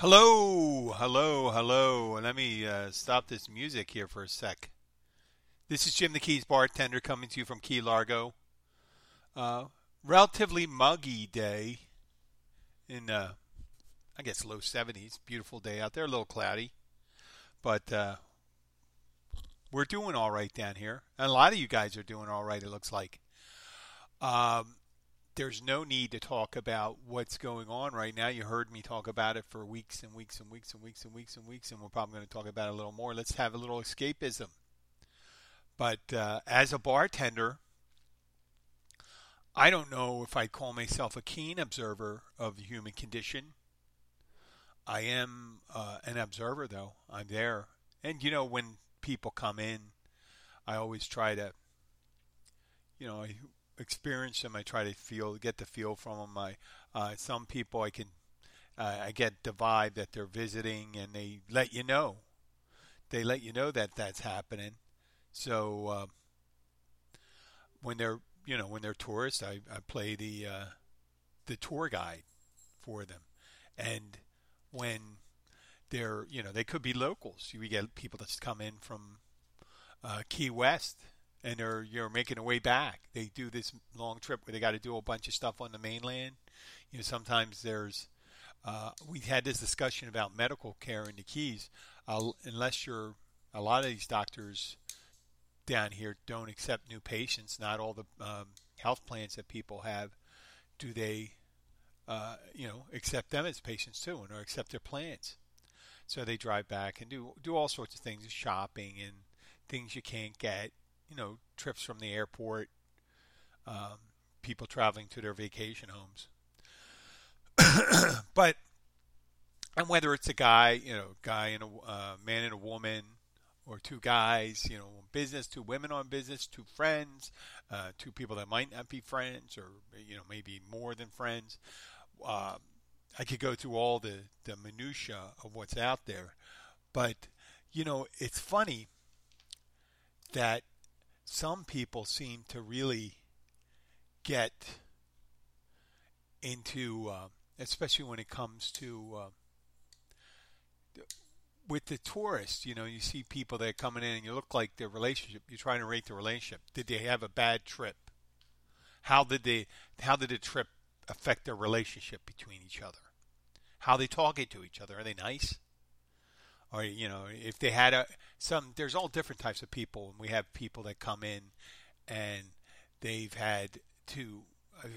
Hello, hello, hello. Let me uh, stop this music here for a sec. This is Jim the Keys bartender coming to you from Key Largo. Uh, relatively muggy day in, uh, I guess, low 70s. Beautiful day out there, a little cloudy. But uh, we're doing all right down here. And a lot of you guys are doing all right, it looks like. Um, there's no need to talk about what's going on right now. You heard me talk about it for weeks and weeks and weeks and weeks and weeks and weeks, and we're probably going to talk about it a little more. Let's have a little escapism. But uh, as a bartender, I don't know if I call myself a keen observer of the human condition. I am uh, an observer, though. I'm there. And, you know, when people come in, I always try to, you know, experience them. I try to feel, get the feel from them. I, uh, some people I can, uh, I get the vibe that they're visiting, and they let you know. They let you know that that's happening. So uh, when they're, you know, when they're tourists, I, I play the uh, the tour guide for them, and when they're, you know, they could be locals. We get people that come in from uh, Key West and they're you're making their way back. They do this long trip where they got to do a bunch of stuff on the mainland. You know, sometimes there's uh, we had this discussion about medical care in the Keys. Uh, unless you're a lot of these doctors down here don't accept new patients. Not all the um, health plans that people have do they, uh, you know, accept them as patients too, and or accept their plans. So they drive back and do do all sorts of things, shopping and things you can't get you know, trips from the airport, um, people traveling to their vacation homes. but, and whether it's a guy, you know, guy and a uh, man and a woman, or two guys, you know, business, two women on business, two friends, uh, two people that might not be friends, or you know, maybe more than friends. Uh, I could go through all the the minutia of what's out there, but you know, it's funny that some people seem to really get into, uh, especially when it comes to uh, with the tourists. You know, you see people that are coming in, and you look like their relationship. You're trying to rate the relationship. Did they have a bad trip? How did they? How did the trip affect their relationship between each other? How they talking to each other? Are they nice? Or you know if they had a some there's all different types of people. And we have people that come in and they've had to uh,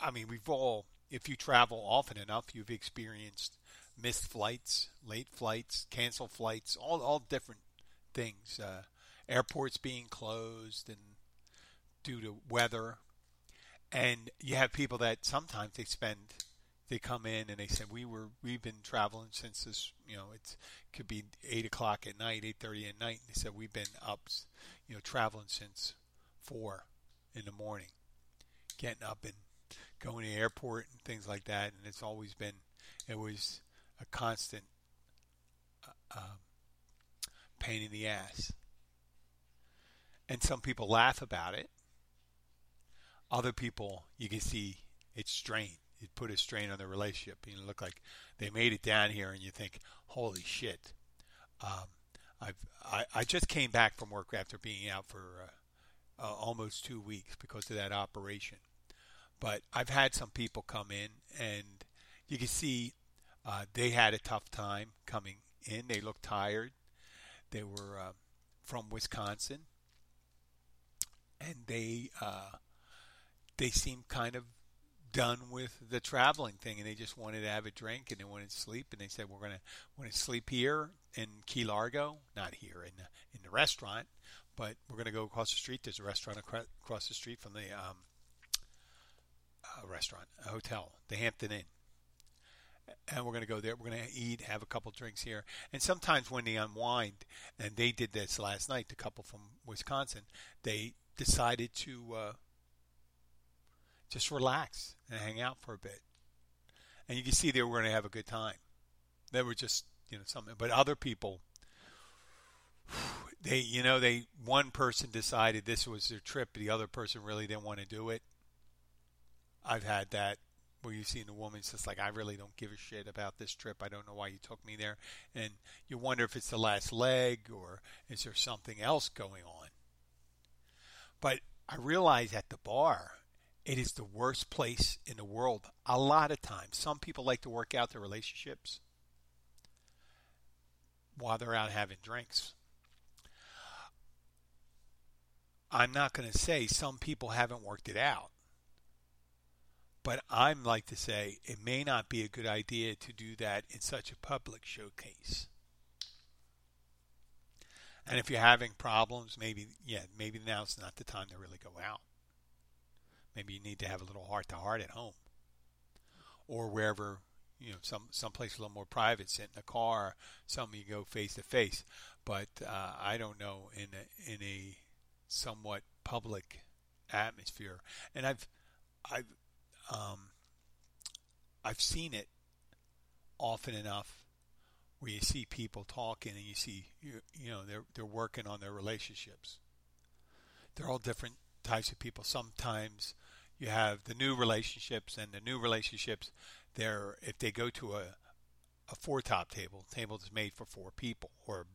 I mean we've all if you travel often enough you've experienced missed flights late flights canceled flights all all different things uh, airports being closed and due to weather. And you have people that sometimes they spend they come in and they say we were we've been traveling since this you know it could be eight o'clock at night eight thirty at night. And they said we've been up you know traveling since four in the morning getting up and going to the airport and things like that. And it's always been it was a constant uh, um, pain in the ass. And some people laugh about it. Other people you can see it's strained it put a strain on the relationship. You know, look like they made it down here, and you think, "Holy shit!" Um, I've I, I just came back from work after being out for uh, uh, almost two weeks because of that operation. But I've had some people come in, and you can see uh, they had a tough time coming in. They looked tired. They were uh, from Wisconsin, and they uh, they seemed kind of done with the traveling thing and they just wanted to have a drink and they wanted to sleep and they said we're going to want to sleep here in Key Largo, not here in the, in the restaurant, but we're going to go across the street. There's a restaurant across the street from the um, uh, restaurant, a hotel, the Hampton Inn. And we're going to go there. We're going to eat, have a couple drinks here. And sometimes when they unwind, and they did this last night, the couple from Wisconsin, they decided to uh, just relax and hang out for a bit. And you can see they were going to have a good time. They were just, you know, something. But other people, they, you know, they one person decided this was their trip, the other person really didn't want to do it. I've had that where you've seen a woman just like, I really don't give a shit about this trip. I don't know why you took me there. And you wonder if it's the last leg or is there something else going on. But I realize at the bar, it is the worst place in the world a lot of times. Some people like to work out their relationships while they're out having drinks. I'm not going to say some people haven't worked it out. But I'm like to say it may not be a good idea to do that in such a public showcase. And if you're having problems, maybe yeah, maybe now's not the time to really go out. Maybe you need to have a little heart to heart at home, or wherever you know some some place a little more private. Sit in a car. Some you go face to face. But uh, I don't know in a, in a somewhat public atmosphere. And I've I've um, I've seen it often enough where you see people talking and you see you, you know they're they're working on their relationships. They're all different types of people. Sometimes you have the new relationships and the new relationships they're if they go to a a four top table table that's made for four people or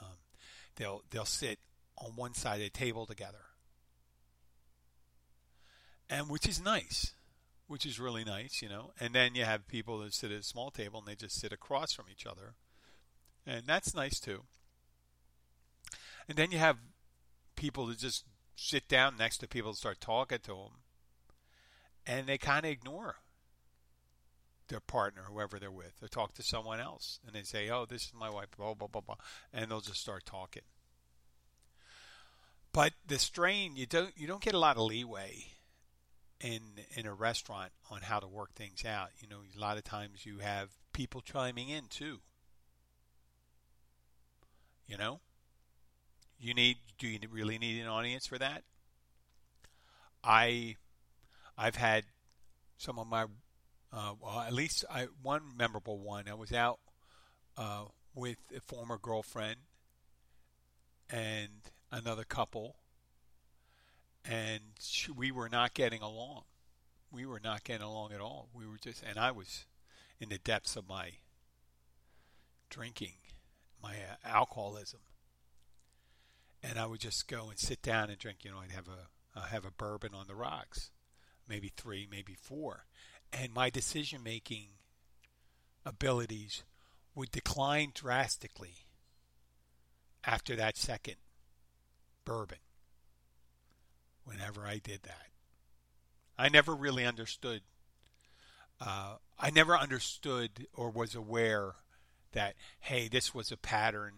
um, they'll they'll sit on one side of the table together. And which is nice which is really nice you know. And then you have people that sit at a small table and they just sit across from each other. And that's nice too. And then you have people that just sit down next to people and start talking to them and they kind of ignore their partner, whoever they're with, or talk to someone else, and they say, "Oh, this is my wife," blah blah blah blah, and they'll just start talking. But the strain, you don't you don't get a lot of leeway in in a restaurant on how to work things out. You know, a lot of times you have people chiming in too. You know, you need do you really need an audience for that? I I've had some of my, uh, well, at least I, one memorable one. I was out uh, with a former girlfriend and another couple, and she, we were not getting along. We were not getting along at all. We were just, and I was in the depths of my drinking, my uh, alcoholism, and I would just go and sit down and drink. You know, I'd have a have a bourbon on the rocks maybe three, maybe four. And my decision making abilities would decline drastically after that second bourbon whenever I did that. I never really understood. Uh, I never understood or was aware that hey, this was a pattern.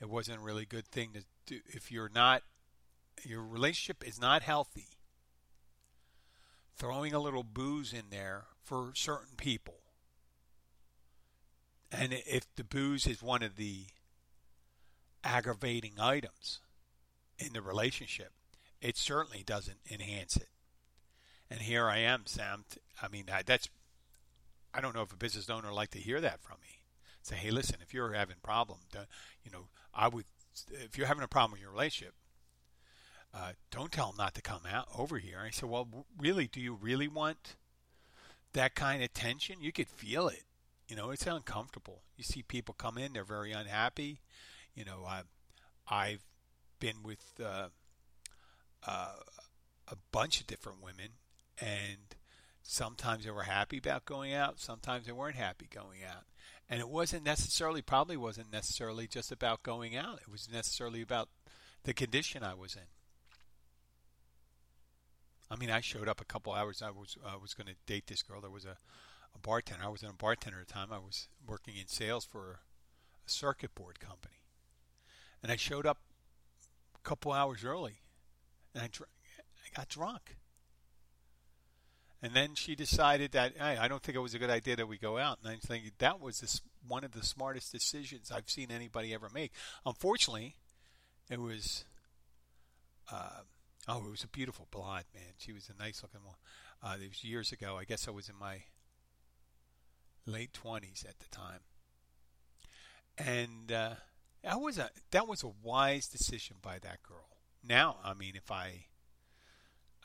It wasn't a really good thing to do. If you're not, your relationship is not healthy throwing a little booze in there for certain people. And if the booze is one of the aggravating items in the relationship, it certainly doesn't enhance it. And here I am, Sam. I mean, that's I don't know if a business owner would like to hear that from me. Say, hey, listen, if you're having problem, you know, I would, if you're having a problem with your relationship, uh, don't tell him not to come out over here. I said, well, really, do you really want that kind of tension? You could feel it. You know, it's uncomfortable. You see people come in, they're very unhappy. You know, I, I've been with uh, uh, a bunch of different women, and sometimes they were happy about going out, sometimes they weren't happy going out. And it wasn't necessarily, probably wasn't necessarily just about going out. It was necessarily about the condition I was in. I mean, I showed up a couple hours. I was I was going to date this girl. There was a, a bartender. I wasn't a bartender at the time. I was working in sales for a circuit board company, and I showed up a couple hours early, and I dr- I got drunk. And then she decided that hey, I don't think it was a good idea that we go out. And I'm thinking that was this, one of the smartest decisions I've seen anybody ever make. Unfortunately, it was. Uh, oh, it was a beautiful blonde man. She was a nice looking one. Uh, it was years ago. I guess I was in my late twenties at the time, and uh, that was a that was a wise decision by that girl. Now, I mean, if I,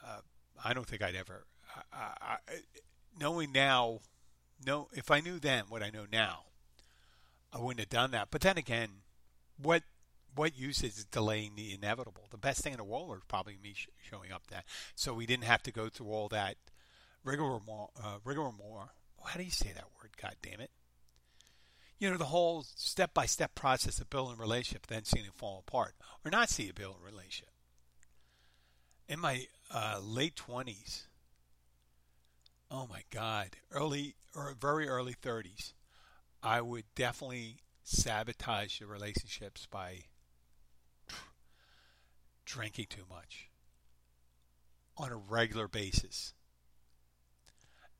uh, I don't think I'd ever I, I, knowing now, no, if I knew then what I know now, I wouldn't have done that. But then again, what what use is delaying the inevitable? The best thing in the world was probably me sh- showing up that, so we didn't have to go through all that rigmarole. Uh, rigmarole. How do you say that word? God damn it! You know the whole step by step process of building a relationship, then seeing it fall apart, or not see it build a relationship. In my uh, late twenties, oh my God, early or very early 30s, I would definitely sabotage the relationships by drinking too much on a regular basis.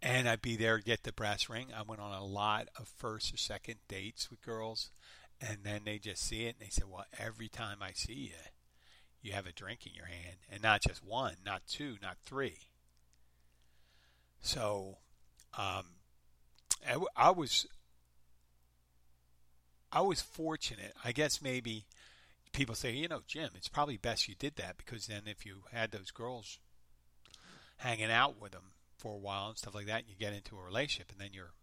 And I'd be there, get the brass ring. I went on a lot of first or second dates with girls, and then they just see it and they say, Well, every time I see you, you have a drink in your hand. And not just one, not two, not three so, um, I, I was I was fortunate. I guess maybe people say, you know, Jim, it's probably best you did that because then if you had those girls hanging out with them for a while and stuff like that, and you get into a relationship, and then you're,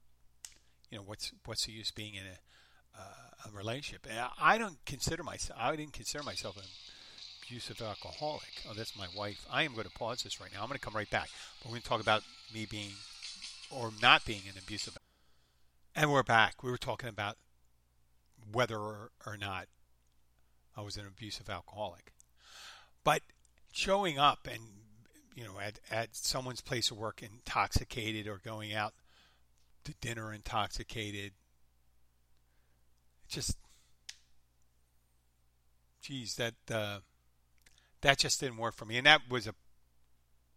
you know, what's what's the use being in a uh, a relationship? And I, I don't consider myself. I didn't consider myself an abusive alcoholic. Oh, that's my wife. I am going to pause this right now. I'm going to come right back. But we're going to talk about me being or not being an abusive. And we're back. We were talking about whether or, not I was an abusive alcoholic. But showing up and you know at, at someone's place of work intoxicated or going out to dinner intoxicated just geez that uh, that just didn't work for me and that was a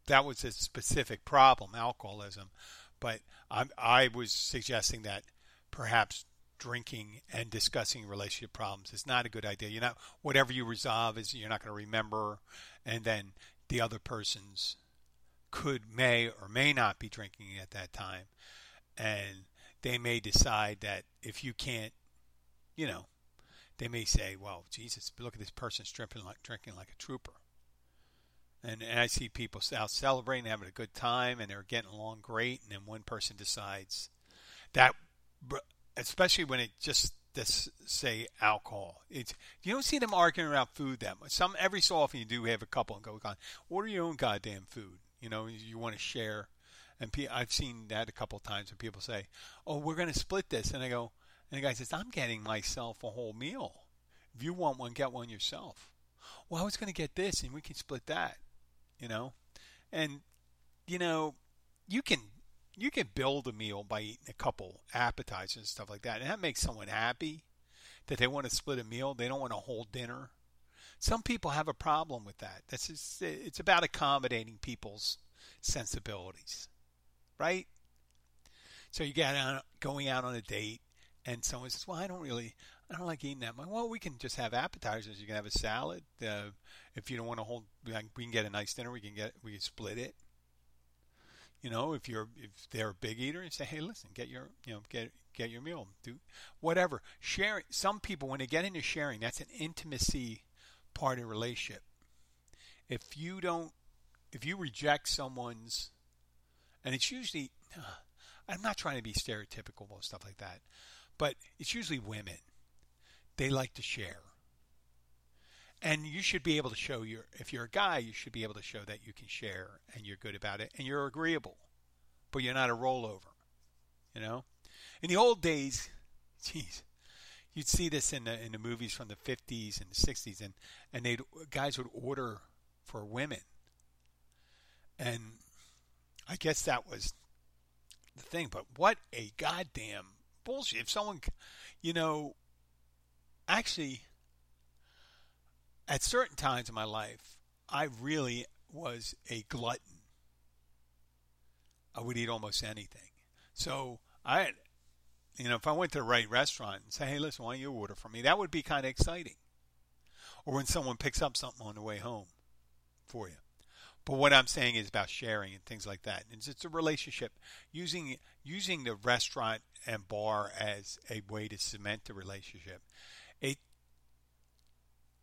that was a specific problem, alcoholism. But I, I was suggesting that perhaps drinking and discussing relationship problems is not a good idea. You know, whatever you resolve is you're not going to remember, and then the other person's could may or may not be drinking at that time, and they may decide that if you can't, you know, they may say, "Well, Jesus, look at this person drinking like drinking like a trooper." and, and I see people out celebrating, having a good time, and they're getting along great, and then one person decides that, especially when it just this say alcohol. It's you don't see them arguing about food that much. Some every so often you do have a couple and go on. Order your own goddamn food. You know you want to share, and I've seen that a couple times when people say, "Oh, we're going to split this," and I go, and the guy says, "I'm getting myself a whole meal. If you want one, get one yourself." Well, I was going to get this, and we can split that you know, and you know, you can you can build a meal by eating a couple appetizers and stuff like that, and that makes someone happy that they want to split a meal. They don't want a whole dinner. Some people have a problem with that. That's it's about accommodating people's sensibilities, right? So you get out, going out on a date, and someone says, "Well, I don't really, I don't like eating that much." Well, we can just have appetizers. You can have a salad. Uh, if you don't want to hold, we can get a nice dinner. We can get, we can split it. You know, if you're if they're a big eater, and say, "Hey, listen, get your, you know, get get your meal, do whatever." Sharing. Some people, when they get into sharing, that's an intimacy part of relationship. If you don't, if you reject someone's, and it's usually, I'm not trying to be stereotypical or stuff like that, but it's usually women. They like to share. And you should be able to show your, if you're a guy, you should be able to show that you can share and you're good about it and you're agreeable, but you're not a rollover. You know? In the old days, geez, you'd see this in the, in the movies from the 50s and the 60s, and, and they'd, guys would order for women. And I guess that was the thing. But what a goddamn bullshit. If someone, you know, actually, at certain times in my life, I really was a glutton. I would eat almost anything. So I, you know, if I went to the right restaurant and say, "Hey, listen, why don't you order for me?" That would be kind of exciting. Or when someone picks up something on the way home for you. But what I'm saying is about sharing and things like that. It's, it's a relationship using using the restaurant and bar as a way to cement the relationship. It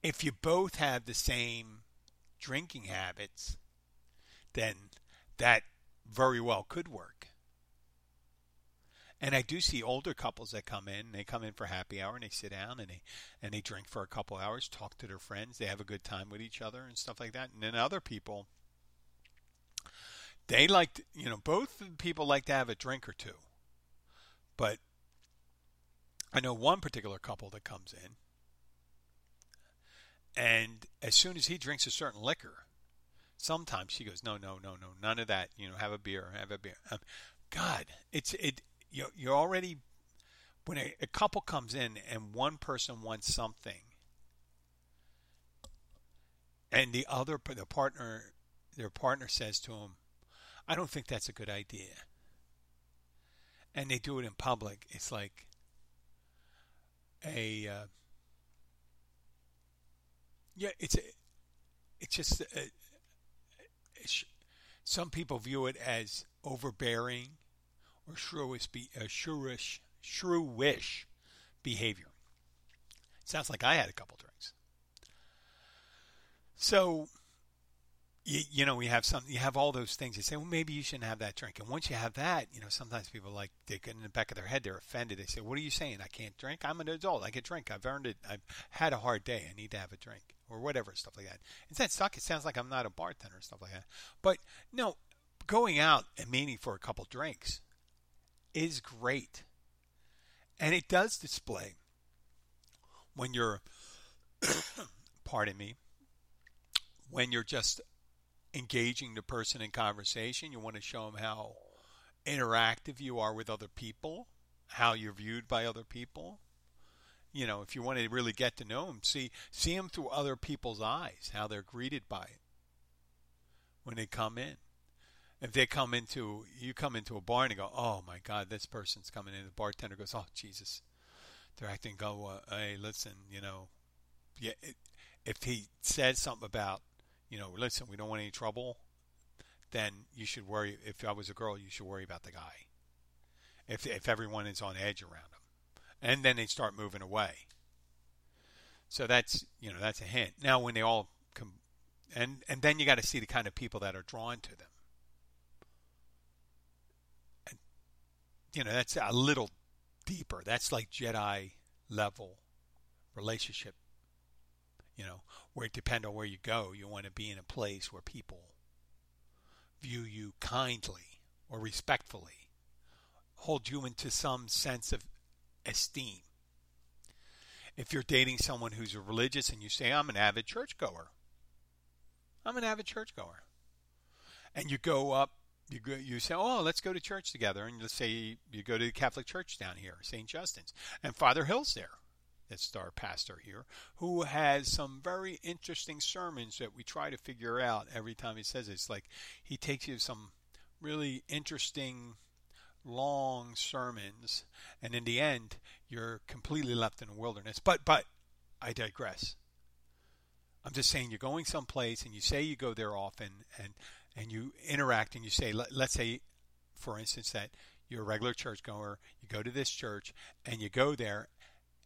if you both have the same drinking habits, then that very well could work. And I do see older couples that come in. They come in for happy hour and they sit down and they and they drink for a couple hours, talk to their friends. They have a good time with each other and stuff like that. And then other people, they like to, you know both people like to have a drink or two. But I know one particular couple that comes in, and as soon as he drinks a certain liquor, sometimes she goes, "No, no, no, no, none of that. You know, have a beer, have a beer." Um, God, it's it you you're already when a, a couple comes in and one person wants something and the other the partner their partner says to them i don't think that's a good idea and they do it in public it's like a uh, yeah it's a, it's just a, a, some people view it as overbearing or shrewish, uh, shrewish, shrewish behavior. Sounds like I had a couple drinks. So, you, you know, we have some, you have all those things. You say, well, maybe you shouldn't have that drink. And once you have that, you know, sometimes people like they get in the back of their head, they're offended. They say, "What are you saying? I can't drink? I'm an adult. I can drink. I've earned it. I've had a hard day. I need to have a drink." Or whatever, stuff like that. Suck. It sounds like I'm not a bartender, and stuff like that. But no, going out and meeting for a couple drinks is great. And it does display when you're, pardon me, when you're just engaging the person in conversation, you want to show them how interactive you are with other people, how you're viewed by other people. You know, if you want to really get to know them, see see them through other people's eyes, how they're greeted by it when they come in if they come into you come into a bar and go, oh my God, this person's coming in. The bartender goes, oh Jesus, they're acting. Go, uh, hey, listen, you know, yeah. It, if he said something about, you know, listen, we don't want any trouble, then you should worry. If I was a girl, you should worry about the guy. If if everyone is on edge around him, and then they start moving away. So that's you know that's a hint. Now when they all come, and and then you got to see the kind of people that are drawn to them you know, that's a little deeper. That's like Jedi level relationship. You know, where it depends on where you go. You want to be in a place where people view you kindly or respectfully, hold you into some sense of esteem. If you're dating someone who's religious and you say, I'm an avid churchgoer, I'm an avid churchgoer, and you go up you go, you say, oh, let's go to church together, and let's say you go to the Catholic Church down here, St. Justin's, and Father Hill's there. That's our pastor here, who has some very interesting sermons that we try to figure out every time he says it. It's like he takes you some really interesting, long sermons, and in the end, you're completely left in the wilderness. But but I digress. I'm just saying you're going someplace and you say you go there often and and you interact and you say, let, us say, for instance, that you're a regular churchgoer, you go to this church and you go there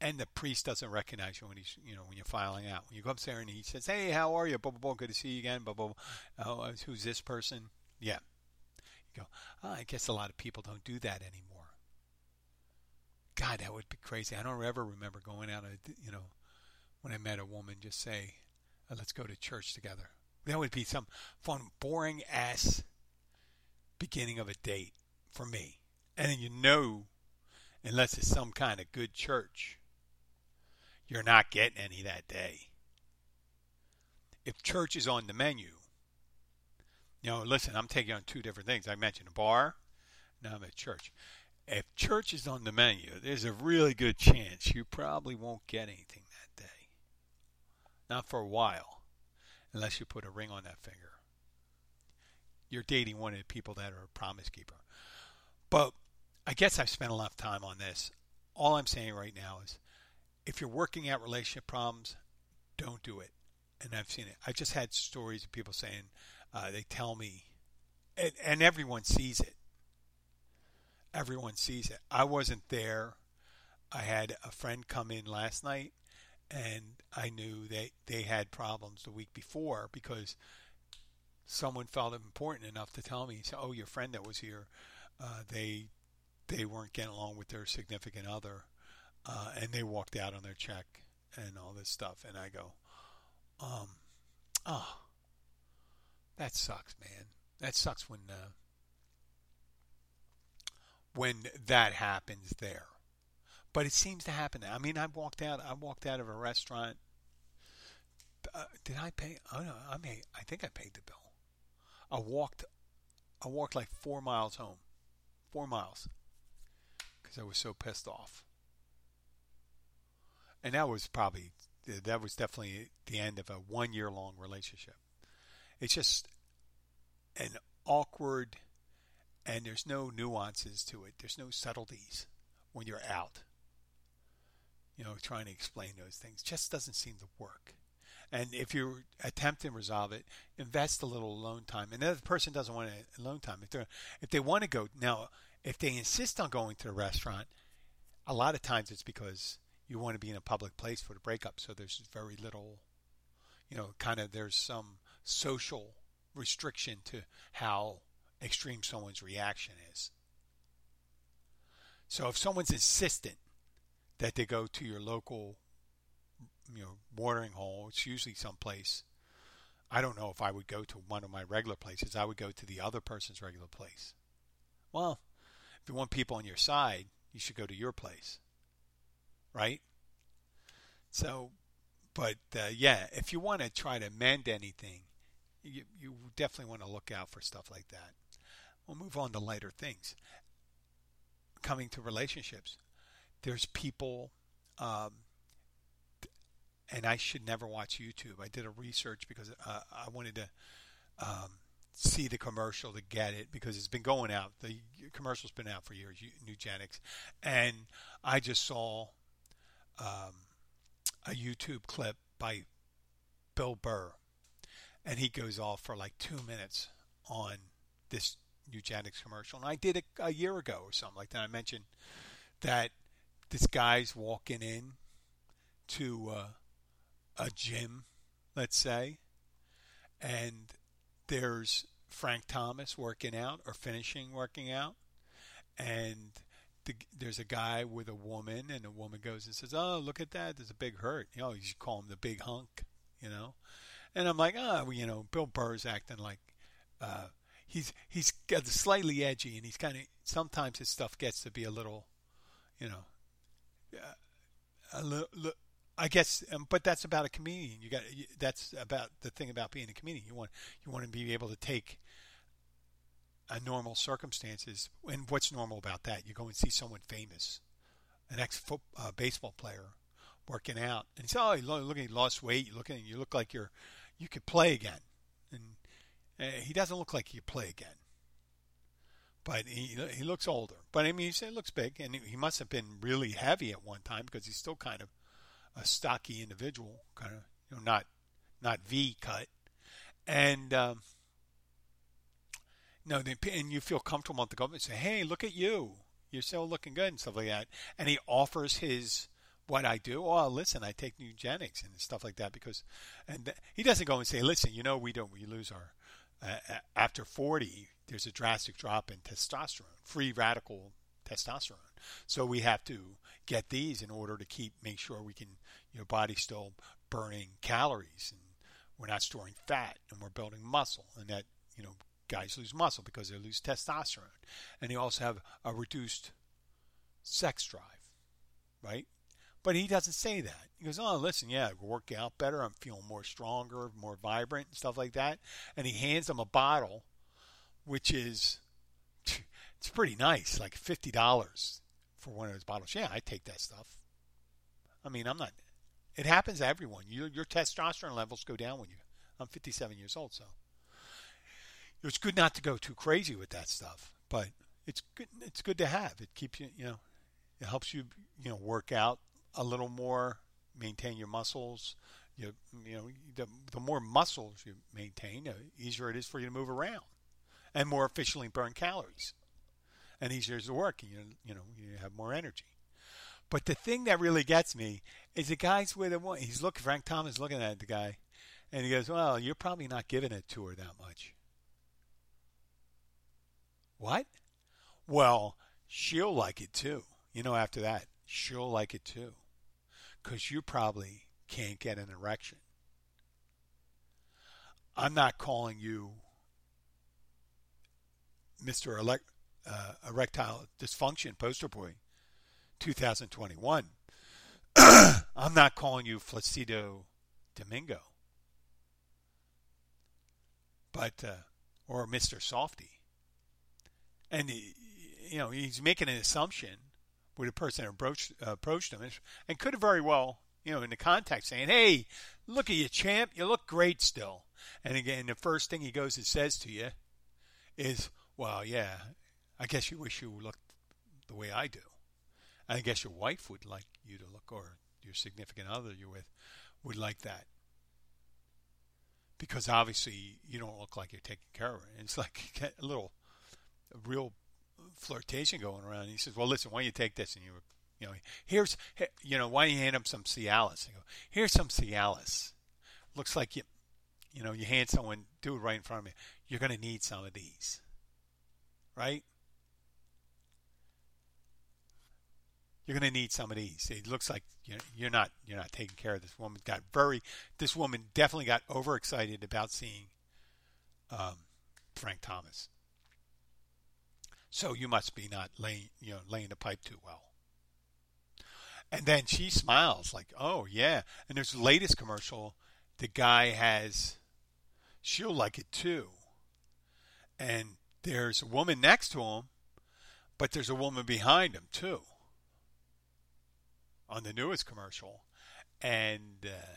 and the priest doesn't recognize you when he's, you know, when you're filing out. When you go up there and he says, hey, how are you? Blah, blah, blah, good to see you again. Blah, blah, blah. Oh, uh, who's this person? Yeah. You go, oh, I guess a lot of people don't do that anymore. God, that would be crazy. I don't ever remember going out, you know, when I met a woman, just say, uh, let's go to church together. That would be some fun, boring ass beginning of a date for me. And then you know, unless it's some kind of good church, you're not getting any that day. If church is on the menu, You know, listen, I'm taking on two different things. I mentioned a bar, now I'm at church. If church is on the menu, there's a really good chance you probably won't get anything that day. Not for a while, unless you put a ring on that finger. You're dating one of the people that are a promise keeper. But I guess I've spent a lot of time on this. All I'm saying right now is if you're working out relationship problems, don't do it. And I've seen it. I've just had stories of people saying, uh, they tell me, and, and everyone sees it. Everyone sees it. I wasn't there. I had a friend come in last night, and I knew they they had problems the week before because someone felt it important enough to tell me, so, "Oh, your friend that was here, uh, they they weren't getting along with their significant other, uh, and they walked out on their check and all this stuff." And I go, um, "Oh, that sucks, man. That sucks when uh, when that happens there. But it seems to happen. I mean, I walked out. I walked out of a restaurant. Uh, did I pay? Oh no, I may. I think I paid the bill. I walked. I walked like four miles home. Four miles. Because I was so pissed off. And that was probably that was definitely the end of a one year long relationship. It's just an awkward, and there's no nuances to it. There's no subtleties when you're out. You know, trying to explain those things just doesn't seem to work. And if you attempt to resolve it, invest a little alone time. And the person doesn't want alone time. If they if they want to go now, if they insist on going to the restaurant, a lot of times it's because you want to be in a public place for the breakup. So there's very little, you know, kind of there's some social restriction to how extreme someone's reaction is. So if someone's insistent that they go to your local you know watering hole, it's usually someplace I don't know if I would go to one of my regular places. I would go to the other person's regular place. Well, if you want people on your side, you should go to your place. Right? So, but uh, yeah, if you want to try to mend anything, you, you definitely want to look out for stuff like that. We'll move on to lighter things. Coming to relationships, there's people, um, and I should never watch YouTube. I did a research because uh, I wanted to um, see the commercial to get it because it's been going out. The commercial's been out for years, Nugenix, and I just saw um, a YouTube clip by Bill Burr and he goes off for like two minutes on this Nugenix commercial. And I did it a year ago or something like that. I mentioned that this guy's walking in to uh, a gym, let's say, and there's Frank Thomas working out or finishing working out, and the, there's a guy with a woman, and the woman goes and says, "Oh, look at that! There's a big hurt." You know, you should call him the big hunk. You know, and I'm like, oh, you know, Bill Burr's acting like uh, he's he's slightly edgy, and he's kind of sometimes his stuff gets to be a little, you know, uh, a little. I guess, um, but that's about a comedian. You got that's about the thing about being a comedian. You want you want to be able to take a normal circumstances. And what's normal about that? You go and see someone famous, an ex uh, baseball player, working out, and say, "Oh, you look, you lost weight. You look, you look like you're you could play again. And uh, he doesn't look like he could play again. But he he looks older. But I mean, he looks big, and he must have been really heavy at one time because he's still kind of a stocky individual, kind of you know not not V cut, and um, no, and you feel comfortable at the government say, "Hey, look at you, you're still looking good" and stuff like that. And he offers his what I do. Oh, listen, I take Nugenix and stuff like that because, and he doesn't go and say, listen, you know, we don't, we lose our, uh, after 40, there's a drastic drop in testosterone, free radical testosterone. So we have to get these in order to keep, make sure we can, your body's still burning calories and we're not storing fat and we're building muscle and that, you know, guys lose muscle because they lose testosterone. And they also have a reduced sex drive, right? But he doesn't say that. He goes, "Oh, listen, yeah, we're working out better. I'm feeling more stronger, more vibrant, and stuff like that." And he hands them a bottle which is it's pretty nice, like fifty dollars for one of those bottles. Yeah, I take that stuff. I mean, I'm not. It happens to everyone. Your your testosterone levels go down when you. I'm 57 years old, so it's good not to go too crazy with that stuff. But it's good. It's good to have. It keeps you. You know, it helps you. You know, work out a little more, maintain your muscles. You you know, the the more muscles you maintain, the easier it is for you to move around, and more efficiently burn calories, and easier to work. And you you know you have more energy. But the thing that really gets me is the guy's with him. He's looking. Frank Thomas looking at the guy, and he goes, "Well, you're probably not giving it to her that much." What? Well, she'll like it too. You know, after that, she'll like it too. Because you probably can't get an erection. I'm not calling you Mr. Elect, uh, Erectile Dysfunction poster boy 2021. I'm not calling you Flaccido Domingo. But, uh, or Mr. Softy. And, you know, he's making an assumption with a person approached, uh, approached him and could have very well, you know, in the context saying, hey, look at you, champ. You look great still. And again, the first thing he goes and says to you is, well, yeah, I guess you wish you looked the way I do. I guess your wife would like you to look, or your significant other you're with would like that. Because obviously you don't look like you're taking care of her. And it's like a little, real flirtation going around. He says, "Well, listen, why don't you take this and you, you know, here's, you know, why don't you hand him some Cialis? I go, here's some Cialis. Looks like you, you know, you hand someone, do it right in front of me. You're going to need some of these, right? you're going to need some of these. It looks like you're not you're not taking care of this woman. Got very this woman definitely got overexcited about seeing um, Frank Thomas. So you must be not laying you know laying the pipe too well. And then she smiles like, oh yeah. And there's the latest commercial. The guy has, she'll like it too. And there's a woman next to him, but there's a woman behind him too on the newest commercial, and uh,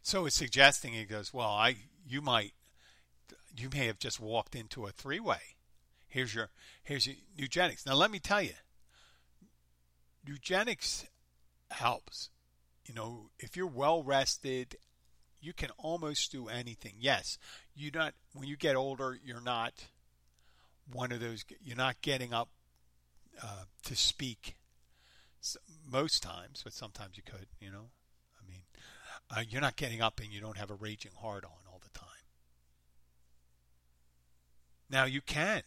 so it's suggesting he goes, well, I you might you may have just walked into a three way. Here's your here's your Nugenix. Now let me tell you, Nugenix helps. You know, if you're well rested, you can almost do anything. Yes, you not when you get older, you're not one of those. You're not getting up uh, to speak most times, but sometimes you could, you know. I mean, uh, you're not getting up and you don't have a raging heart on all the time. Now you can.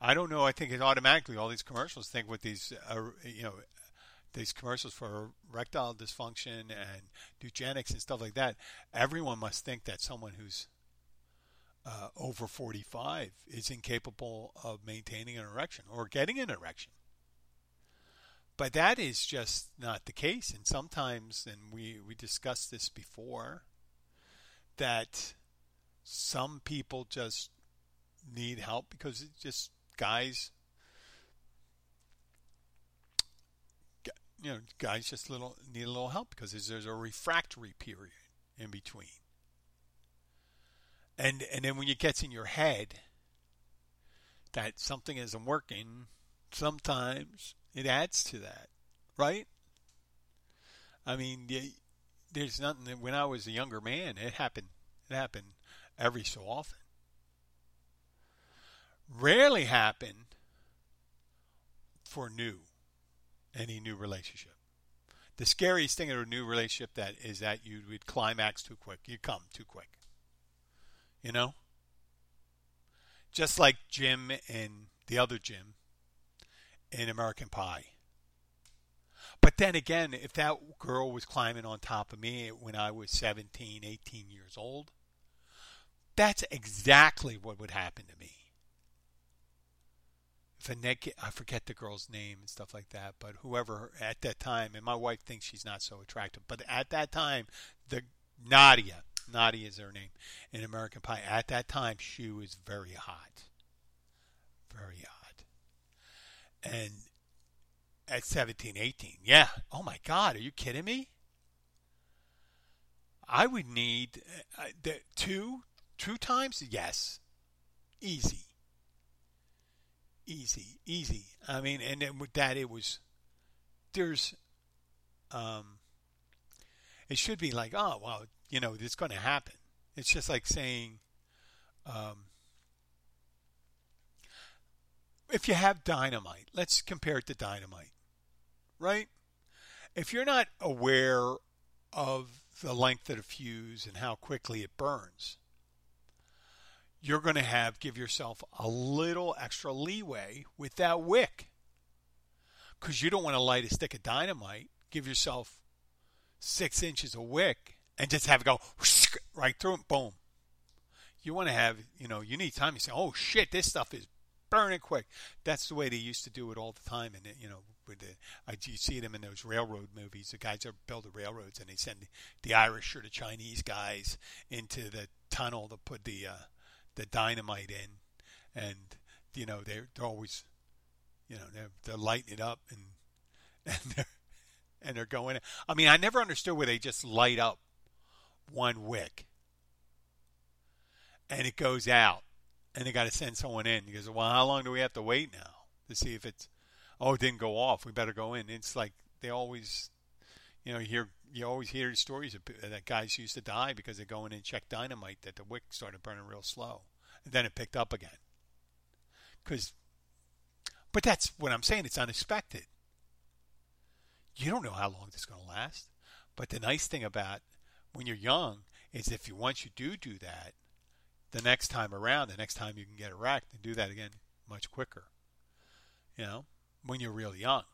I don't know. I think it automatically all these commercials think with these, uh, you know, these commercials for erectile dysfunction and Nugenix and stuff like that. Everyone must think that someone who's uh, over 45 is incapable of maintaining an erection or getting an erection. But that is just not the case. And sometimes, and we, we discussed this before, that some people just need help because it just guys you know guys just little need a little help because there's, there's a refractory period in between and and then when it gets in your head that something isn't working sometimes it adds to that, right? I mean, there's nothing. that When I was a younger man, it happened. It happened every so often. Rarely happened for new, any new relationship. The scariest thing in a new relationship that is that you would climax too quick. You come too quick. You know? Just like Jim and the other Jim in American Pie. But then again, if that girl was climbing on top of me when I was 17, 18 years old, that's exactly what would happen to me. I forget the girl's name and stuff like that, but whoever at that time, and my wife thinks she's not so attractive, but at that time, the Nadia, Nadia is her name in American Pie. At that time, she was very hot, very hot, and at 17, 18, yeah. Oh my God, are you kidding me? I would need uh, the two two times. Yes, easy, easy, easy. I mean, and then with that, it was there's um, it should be like, oh well, you know, it's going to happen. It's just like saying, um, if you have dynamite, let's compare it to dynamite, right? If you're not aware of the length of the fuse and how quickly it burns, you're going to have give yourself a little extra leeway with that wick because you don't want to light a stick of dynamite. Give yourself six inches of wick and just have it go right through it. Boom. You want to have, you know, you need time. You say, oh shit, this stuff is burning quick. That's the way they used to do it all the time. And you know, with the, I, you see them in those railroad movies. The guys are build the railroads and they send the Irish or the Chinese guys into the tunnel to put the uh, the dynamite in, and you know they're they're always, you know, they're they're lighting it up and and they're and they're going. I mean, I never understood where they just light up one wick and it goes out, and they got to send someone in. He goes, "Well, how long do we have to wait now to see if it's? Oh, it didn't go off. We better go in." It's like they always, you know, you hear you always hear stories of that guys used to die because they go in and check dynamite that the wick started burning real slow, and then it picked up again. Because, but that's what I'm saying. It's unexpected. You don't know how long this is going to last. But the nice thing about when you're young is if you once you do do that, the next time around, the next time you can get erect and do that again much quicker. You know, when you're real young.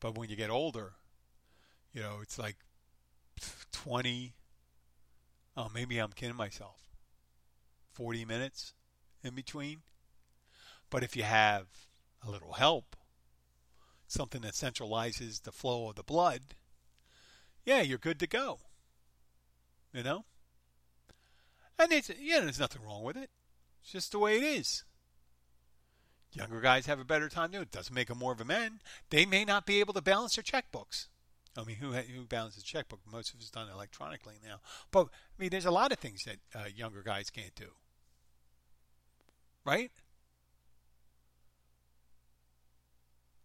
But when you get older, you know, it's like 20, oh, maybe I'm kidding myself, 40 minutes in between. But if you have a little help, something that centralizes the flow of the blood, yeah, you're good to go. You know? And it's yeah, there's nothing wrong with it. It's just the way it is. Younger guys have a better time doing it. Doesn't make them more of a man. They may not be able to balance their checkbooks. I mean, who who balances a checkbook? Most of it's done electronically now. But I mean, there's a lot of things that uh, younger guys can't do. Right?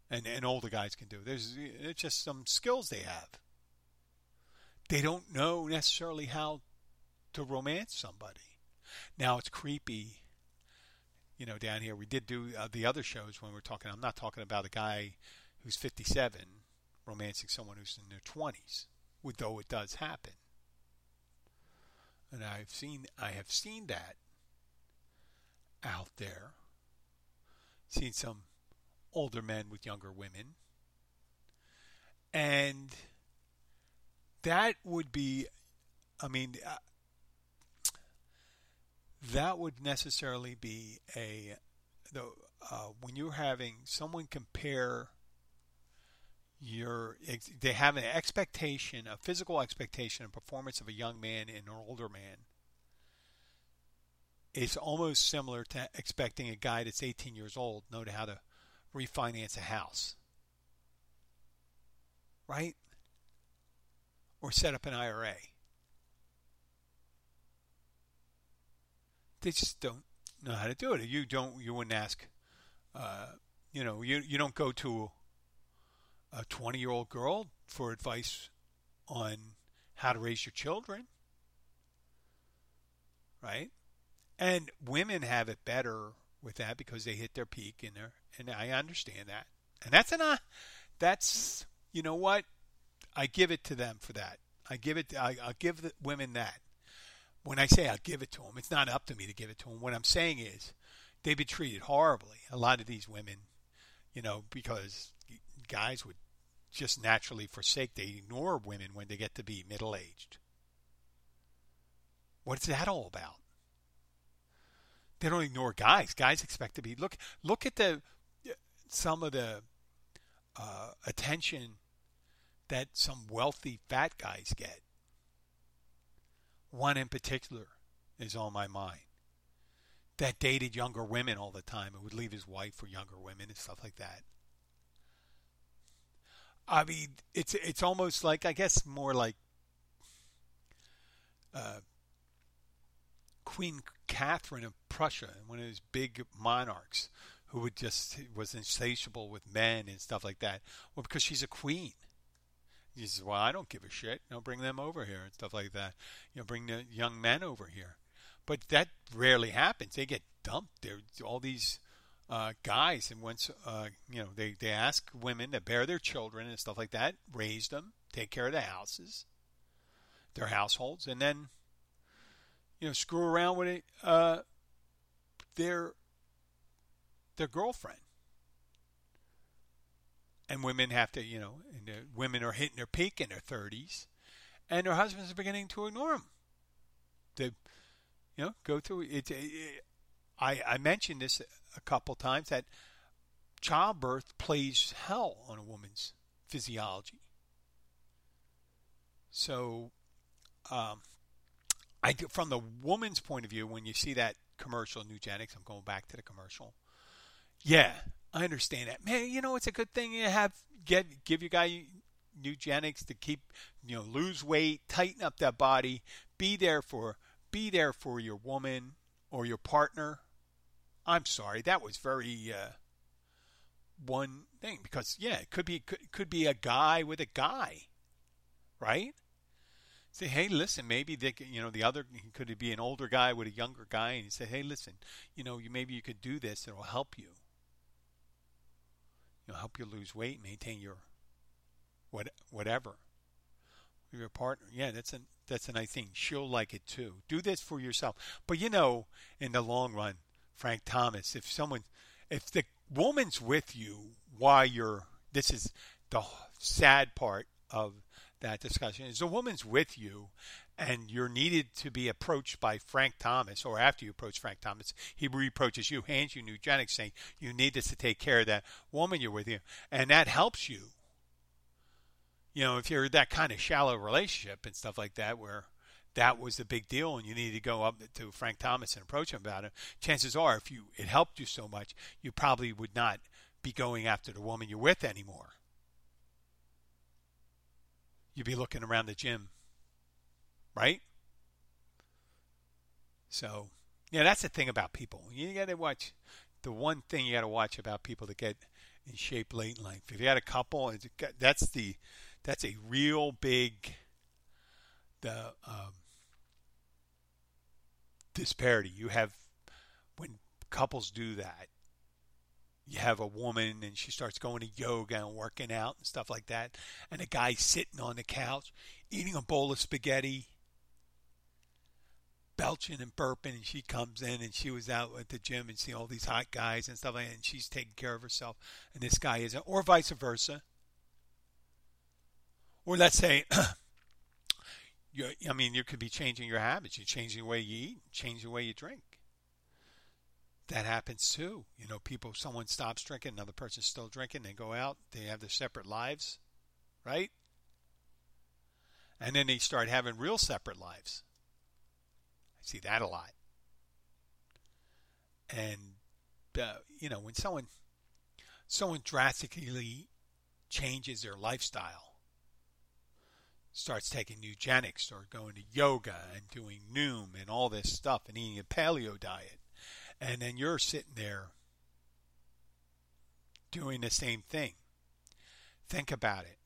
And and older guys can do. There's it's just some skills they have. They don't know necessarily how to romance somebody. Now it's creepy. You know, down here we did do uh, the other shows when we're talking. I'm not talking about a guy who's 57 romancing someone who's in their 20s, though it does happen. And I've seen I have seen that out there. Seen some older men with younger women. And that would be I mean, uh, that would necessarily be a the uh, when you're having someone compare your they have an expectation a physical expectation and performance of a young man and an older man it's almost similar to expecting a guy that's 18 years old know how to refinance a house right or set up an IRA they just don't know how to do it. You don't. You wouldn't ask. Uh, you know, you you don't go to a 20 year old girl for advice on how to raise your children, right? And women have it better with that because they hit their peak in there, and I understand that. And that's an uh, that's you know what I give it to them for that. I give it. I, I give the women that when I say I'll give it to them, it's not up to me to give it to them. What I'm saying is they've been treated horribly. A lot of these women, you know, because guys would just naturally forsake, they ignore women when they get to be middle aged. What's that all about? They don't ignore guys. Guys expect to be look look at the some of the uh, attention that some wealthy fat guys get One in particular is on my mind that dated younger women all the time and would leave his wife for younger women and stuff like that. I mean, it's it's almost like I guess more like uh, Queen Catherine of Prussia, one of those big monarchs who would just was insatiable with men and stuff like that. Well, because she's a queen. He says, "Well, I don't give a shit. You know, bring them over here and stuff like that. You know, bring the young men over here." But that rarely happens. They get dumped. There, all these uh, guys, and once uh, you know, they they ask women to bear their children and stuff like that, raise them, take care of the houses, their households, and then you know, screw around with it, uh, their their girlfriend. And women have to, you know, and women are hitting their peak in their 30s, and their husbands are beginning to ignore them. They, you know, go through it. it I I mentioned this a couple times that childbirth plays hell on a woman's physiology. So, um, I from the woman's point of view, when you see that commercial, Nugenix, I'm going back to the commercial. Yeah, I understand that, man. You know, it's a good thing you have get give your guy Nugenix to keep you know lose weight, tighten up that body, be there for be there for your woman or your partner. I'm sorry, that was very uh, one thing because yeah, it could be could, could be a guy with a guy, right? say, hey, listen, maybe they, you know, the other could be an older guy with a younger guy, and he say, hey, listen, you know, you maybe you could do this, it will help you. Know, help you lose weight, maintain your what whatever. Your partner, yeah, that's a that's a nice thing. She'll like it too. Do this for yourself, but you know, in the long run, Frank Thomas, if someone, if the woman's with you while you're, this is the sad part of that discussion is a woman's with you and you're needed to be approached by Frank Thomas, or after you approach Frank Thomas, he reproaches you, hands you Nugenix, saying you need this to take care of that woman you're with you, and that helps you. You know, if you're that kind of shallow relationship and stuff like that, where that was the big deal, and you need to go up to Frank Thomas and approach him about it, chances are, if you it helped you so much, you probably would not be going after the woman you're with anymore you'd be looking around the gym, right? So, yeah, that's the thing about people. You got to watch. The one thing you got to watch about people that get in shape late in life. If you had a couple, that's the that's a real big the um, disparity. You have when couples do that, you have a woman and she starts going to yoga and working out and stuff like that, and a guy sitting on the couch eating a bowl of spaghetti, belching and burping, and she comes in and she was out at the gym and seeing all these hot guys and stuff like that, and she's taking care of herself, and this guy isn't, or vice versa. Or let's say, you, I mean, you could be changing your habits. You're changing the way you eat, changing the way you drink that happens too. You know, people, someone stops drinking, another person's still drinking, they go out, they have their separate lives, right? And then they start having real separate lives. I see that a lot. And, uh, you know, when someone, someone drastically changes their lifestyle, starts taking Nugenix or going to yoga and doing Noom and all this stuff and eating a paleo diet, and then you're sitting there doing the same thing. Think about it.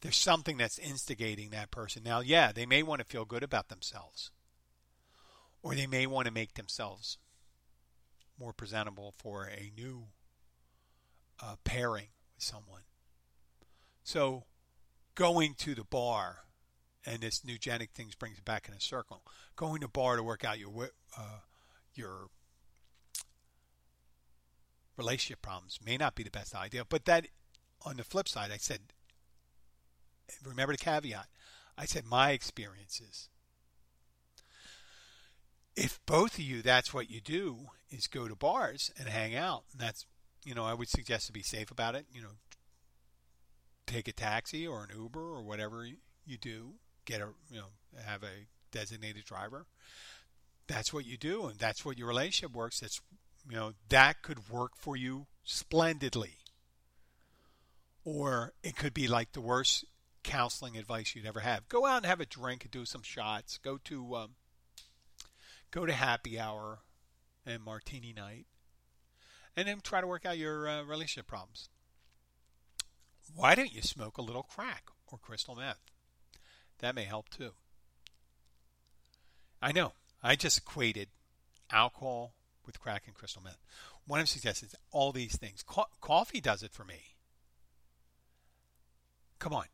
There's something that's instigating that person. Now, yeah, they may want to feel good about themselves, or they may want to make themselves more presentable for a new uh, pairing with someone. So, going to the bar, and this Nugenix things brings it back in a circle. Going to bar to work out your uh, your relationship problems may not be the best idea. But that, on the flip side, I said, remember the caveat. I said my experiences. If both of you, that's what you do, is go to bars and hang out, and that's, you know, I would suggest to be safe about it. You know, take a taxi or an Uber or whatever you do. Get a, you know, have a designated driver. That's what you do, and that's what your relationship works. That's you know that could work for you splendidly, or it could be like the worst counseling advice you'd ever have. Go out and have a drink and do some shots. Go to um, go to happy hour and martini night, and then try to work out your uh, relationship problems. Why don't you smoke a little crack or crystal meth? That may help too. I know. I just equated alcohol with crack and crystal meth. One of the suggestions, all these things. Co- coffee does it for me. Come on.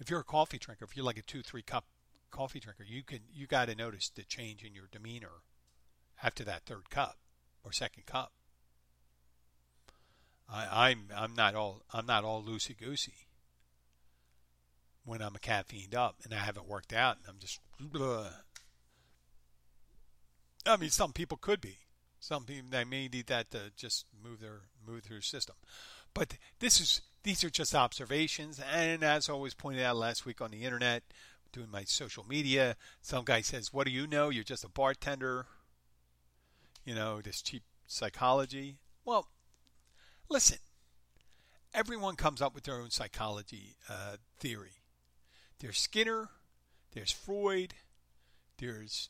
If you're a coffee drinker, if you're like a two, three cup coffee drinker, you can you got to notice the change in your demeanor after that third cup or second cup. I, I'm I'm not all I'm not all loosey goosey when I'm caffeined up and I haven't worked out and I'm just. Blah. I mean, some people could be. Some people they may need that to just move their move their system. But this is these are just observations, and as always pointed out last week on the internet, doing my social media, some guy says, "What do you know? You're just a bartender." You know this cheap psychology. Well, listen. Everyone comes up with their own psychology uh, theory. There's Skinner, there's Freud, there's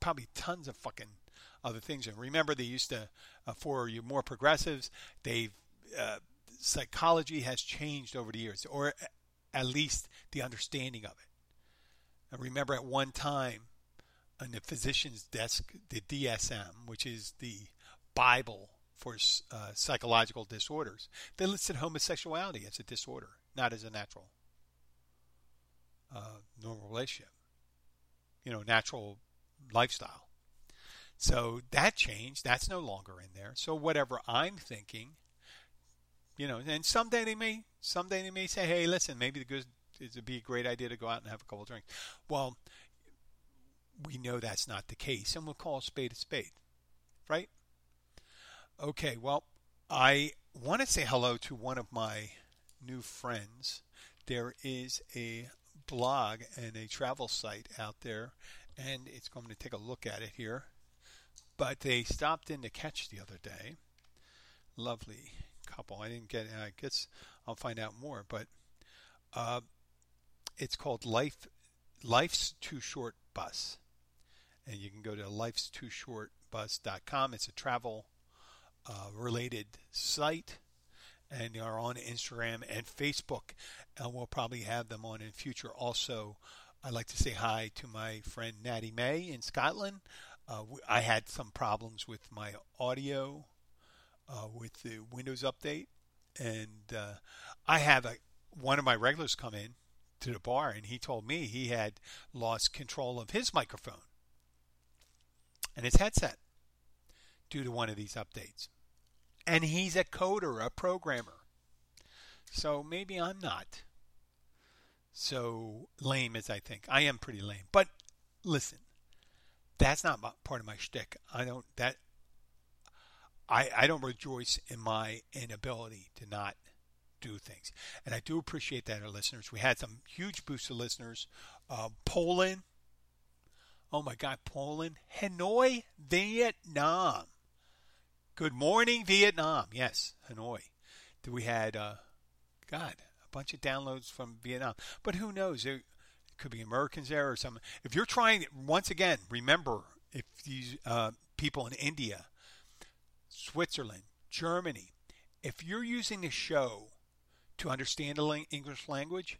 probably tons of fucking other things. And remember, they used to, uh, for you more progressives, they've uh, psychology has changed over the years, or at least the understanding of it. And remember, at one time, on the physician's desk, the DSM, which is the Bible for uh, psychological disorders, they listed homosexuality as a disorder, not as a natural uh, normal relationship, you know, natural lifestyle. So that changed. That's no longer in there. So whatever I'm thinking, you know, and someday they may, someday they may say, hey, listen, maybe the good it'd be a great idea to go out and have a couple drinks. Well, we know that's not the case, and we'll call a spade a spade, right? Okay, well, I want to say hello to one of my new friends. There is a blog and a travel site out there, and it's going to take a look at it here. But they stopped in to catch the other day. Lovely couple. I didn't get. I guess I'll find out more. But uh, it's called Life. Life's Too Short Bus, and you can go to life's too short bus.com. It's a travel uh, related site and are on Instagram and Facebook, and we'll probably have them on in future. Also, I'd like to say hi to my friend Natty May in Scotland. Uh, I had some problems with my audio uh, with the Windows update, and uh, I have a one of my regulars come in to the bar, and he told me he had lost control of his microphone and his headset due to one of these updates and he's a coder, a programmer. So maybe I'm not so lame as I think. I am pretty lame. But listen, that's not part of my shtick. I don't that I I don't rejoice in my inability to not do things, and I do appreciate that our listeners. We had some huge boosts of listeners. Uh, Poland. Oh my God, Poland, Hanoi, Vietnam. Good morning, Vietnam. Yes, Hanoi. We had, uh, God, a bunch of downloads from Vietnam. But who knows? There could be Americans there or something. If you're trying, once again, remember if these uh, people in India, Switzerland, Germany, if you're using the show to understand the English language,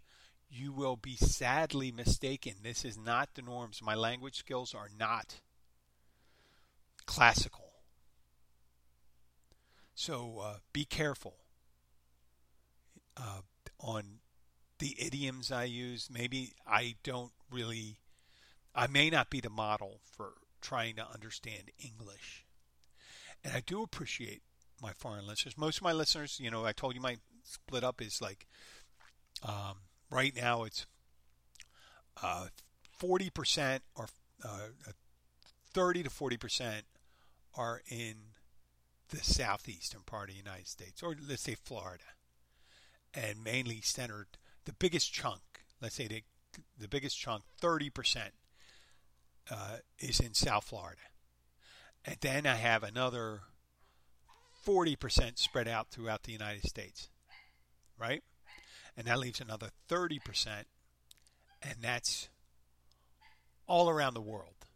you will be sadly mistaken. This is not the norms. My language skills are not classical. So uh, be careful uh, on the idioms I use. Maybe I don't really, I may not be the model for trying to understand English. And I do appreciate my foreign listeners. Most of my listeners, you know, I told you my split up is like, um, right now it's uh, 40% or uh, 30 to 40% are in the southeastern part of the United States, or let's say Florida, and mainly centered the biggest chunk, let's say they the biggest chunk, 30%, uh, is in South Florida. And then I have another 40% spread out throughout the United States, right? And that leaves another 30%, and that's all around the world.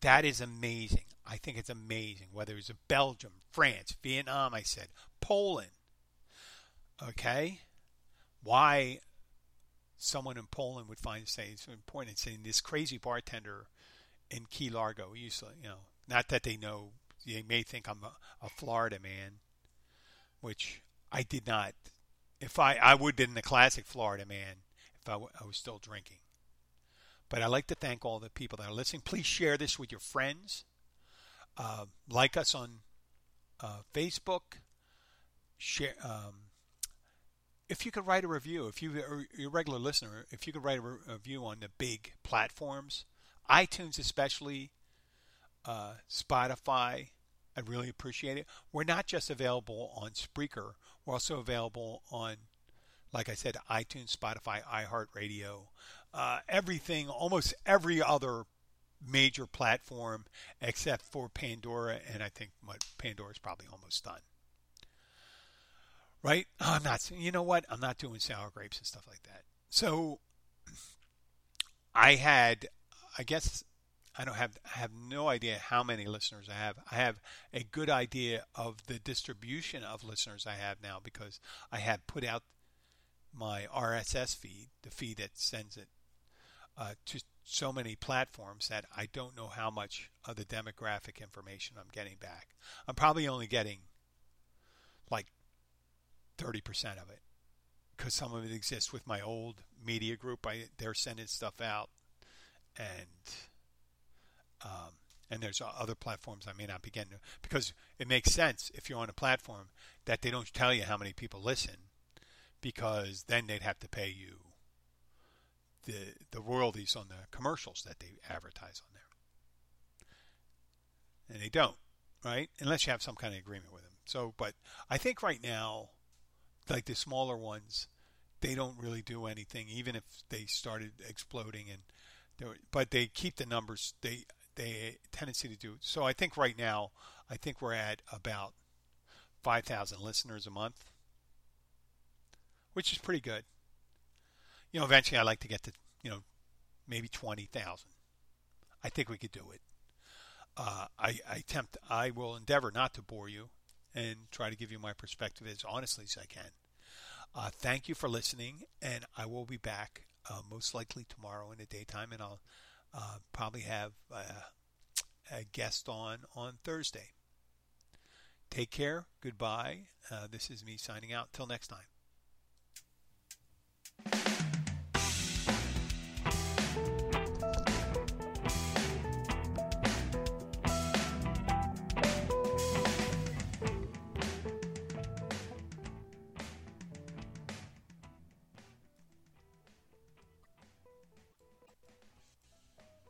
That is amazing. I think it's amazing. Whether it's Belgium, France, Vietnam, I said, Poland. Okay? Why someone in Poland would find say it's important saying this crazy bartender in Key Largo to, you know, not that they know they may think I'm a, a Florida man, which I did not. If I I would have been the classic Florida man if I, w- I was still drinking. But I'd like to thank all the people that are listening. Please share this with your friends. Uh, like us on uh, Facebook. Share. Um, if you could write a review, if you are a regular listener, if you could write a re- review on the big platforms, iTunes especially, uh, Spotify, I'd really appreciate it. We're not just available on Spreaker, we're also available on, like I said, iTunes, Spotify, iHeartRadio, uh, everything, almost every other major platform except for Pandora, and I think Pandora is probably almost done. Right? I'm not. You know what? I'm not doing sour grapes and stuff like that. So I had, I guess, I don't have, I have no idea how many listeners I have. I have a good idea of the distribution of listeners I have now because I have put out my RSS feed, the feed that sends it uh, to so many platforms that I don't know how much of the demographic information I'm getting back. I'm probably only getting like 30% of it because some of it exists with my old media group. I they're sending stuff out, and um, and there's other platforms I may not be getting because it makes sense if you're on a platform that they don't tell you how many people listen because then they'd have to pay you the the royalties on the commercials that they advertise on there. And they don't, right? Unless you have some kind of agreement with them. So, but I think right now, like the smaller ones, they don't really do anything, even if they started exploding and. But they keep the numbers. They they tendency to do. So I think right now, I think we're at about 5,000 listeners a month, which is pretty good you know, eventually I'd like to get to, you know, maybe 20,000. I think we could do it. Uh, I, I attempt, I will endeavor not to bore you and try to give you my perspective as honestly as I can. Uh, thank you for listening, and I will be back uh, most likely tomorrow in the daytime, and I'll uh, probably have uh, a guest on on Thursday. Take care. Goodbye. Uh, this is me signing out. Till next time.